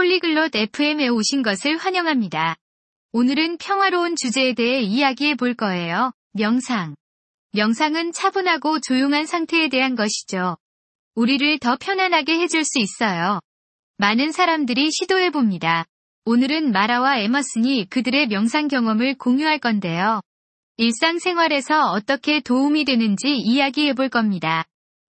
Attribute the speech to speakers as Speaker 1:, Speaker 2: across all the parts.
Speaker 1: 폴리글롯 FM에 오신 것을 환영합니다. 오늘은 평화로운 주제에 대해 이야기해 볼 거예요. 명상. 명상은 차분하고 조용한 상태에 대한 것이죠. 우리를 더 편안하게 해줄 수 있어요. 많은 사람들이 시도해 봅니다. 오늘은 마라와 에머슨이 그들의 명상 경험을 공유할 건데요. 일상생활에서 어떻게 도움이 되는지 이야기해 볼 겁니다.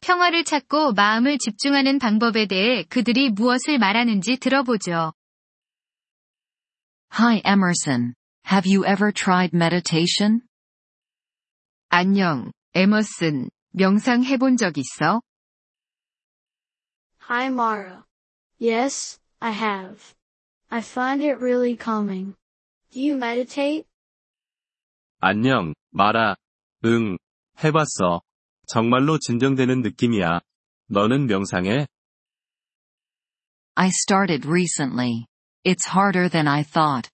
Speaker 1: 평화를 찾고 마음을 집중하는 방법에 대해 그들이 무엇을 말하는지 들어보죠.
Speaker 2: Hi Emerson. Have you ever tried meditation?
Speaker 1: 안녕, 에머슨. 명상 해본 적 있어?
Speaker 3: Hi Mara. Yes, I have. I find it really calming. Do you meditate?
Speaker 4: 안녕, 마라. 응, 해봤어. 정말로 진정되는 느낌이야. 너는 명상해?
Speaker 2: I started recently. It's harder than I thought.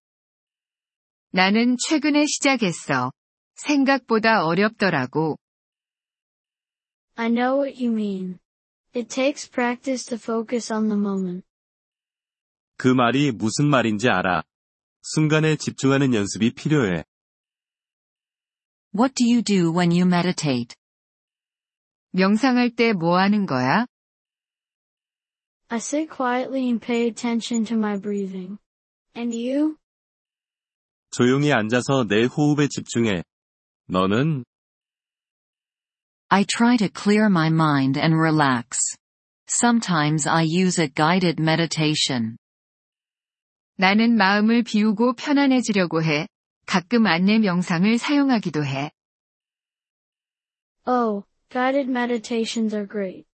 Speaker 1: 나는 최근에 시작했어. 생각보다 어렵더라고.
Speaker 3: I know what you mean. It takes practice to focus on the moment.
Speaker 4: 그 말이 무슨 말인지 알아. 순간에 집중하는 연습이 필요해.
Speaker 2: What do you do when you meditate?
Speaker 1: 명상할 때 뭐 하는 거야?
Speaker 3: I sit quietly and pay attention to my breathing. And you?
Speaker 4: 조용히 앉아서 내 호흡에 집중해. 너는?
Speaker 2: I try to clear my mind and relax. Sometimes I use a guided meditation.
Speaker 1: 나는 마음을 비우고 편안해지려고 해. 가끔 안내 명상을 사용하기도 해.
Speaker 3: Oh, guided meditations are great.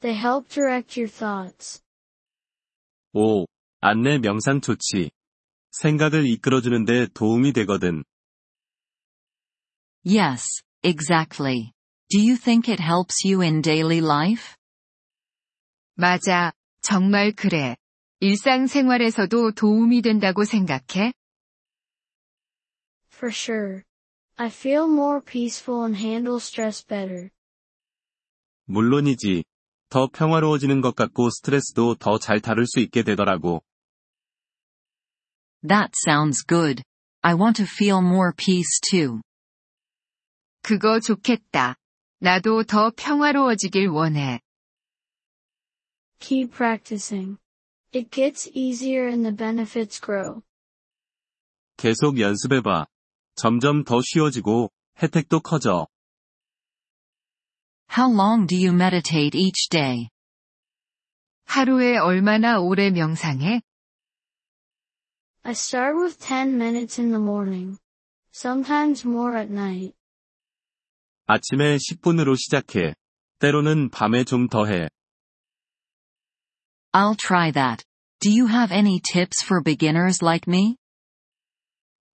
Speaker 3: They help direct your thoughts.
Speaker 4: 오, 안내 명상 좋지. 생각을 이끌어주는데 도움이 되거든.
Speaker 2: Yes, exactly. Do you think it helps you in daily life?
Speaker 1: 맞아. 정말 그래. 일상생활에서도 도움이 된다고 생각해?
Speaker 3: For sure. I feel more peaceful and handle stress better.
Speaker 4: 물론이지. 더 평화로워지는 것 같고 스트레스도 더 잘 다룰 수 있게 되더라고.
Speaker 2: That sounds good. I want to feel more peace too.
Speaker 1: 그거 좋겠다. 나도 더 평화로워지길 원해.
Speaker 3: Keep practicing. It gets easier and the benefits grow.
Speaker 4: 계속 연습해봐. 점점 더 쉬워지고 혜택도 커져.
Speaker 2: How long do you meditate each day?
Speaker 1: 하루에 얼마나 오래 명상해?
Speaker 3: I start with 10 minutes in the morning. Sometimes more at night.
Speaker 4: 아침에 10분으로 시작해. 때로는 밤에 좀 더 해.
Speaker 2: I'll try that. Do you have any tips for beginners like me?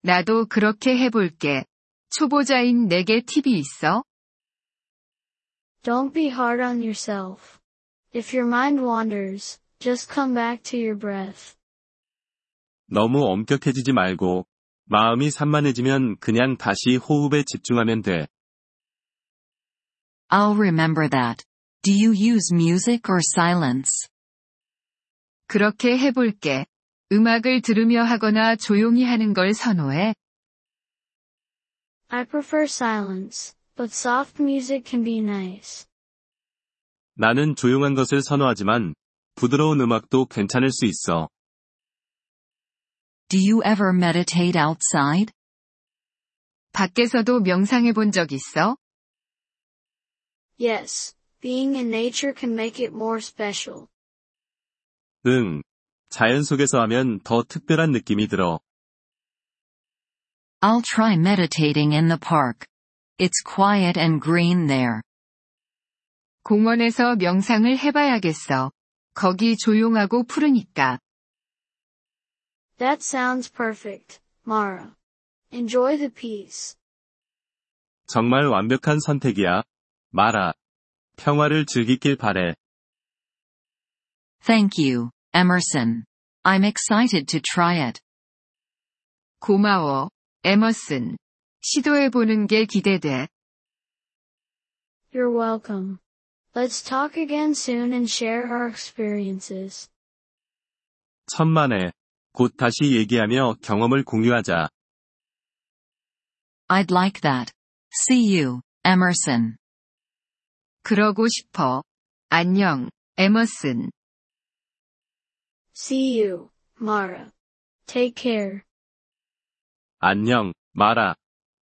Speaker 1: 나도 그렇게 해볼게. 초보자인 내게 팁이 있어?
Speaker 3: Don't be hard on yourself. If your mind wanders, just come back to your breath.
Speaker 4: 너무 엄격해지지 말고 마음이 산만해지면 그냥 다시 호흡에 집중하면 돼.
Speaker 2: I'll remember that. Do you use music or silence?
Speaker 1: 그렇게 해볼게. 음악을 들으며 하거나 조용히 하는 걸 선호해?
Speaker 3: I prefer silence, but soft music can be nice.
Speaker 4: 나는 조용한 것을 선호하지만 부드러운 음악도 괜찮을 수 있어.
Speaker 2: Do you ever meditate outside?
Speaker 1: 밖에서도 명상해 본 적 있어?
Speaker 3: Yes, being in nature can make it more special.
Speaker 4: 응. 자연 속에서 하면 더 특별한 느낌이 들어.
Speaker 2: I'll try meditating in the park. It's quiet and green there.
Speaker 1: 공원에서 명상을 해봐야겠어. 거기 조용하고 푸르니까.
Speaker 3: That sounds perfect, Mara. Enjoy the peace.
Speaker 4: 정말 완벽한 선택이야. 마라. 평화를 즐기길 바래.
Speaker 2: Thank you, Emerson. I'm excited to try it.
Speaker 1: 고마워, 에머슨. 시도해보는 게 기대돼.
Speaker 3: You're welcome. Let's talk again soon and share our experiences.
Speaker 4: 천만에. 곧 다시 얘기하며 경험을 공유하자.
Speaker 2: I'd like that. See you, Emerson.
Speaker 1: 그러고 싶어. 안녕, 에머슨.
Speaker 3: See you, Mara. Take care.
Speaker 4: 안녕, 마라.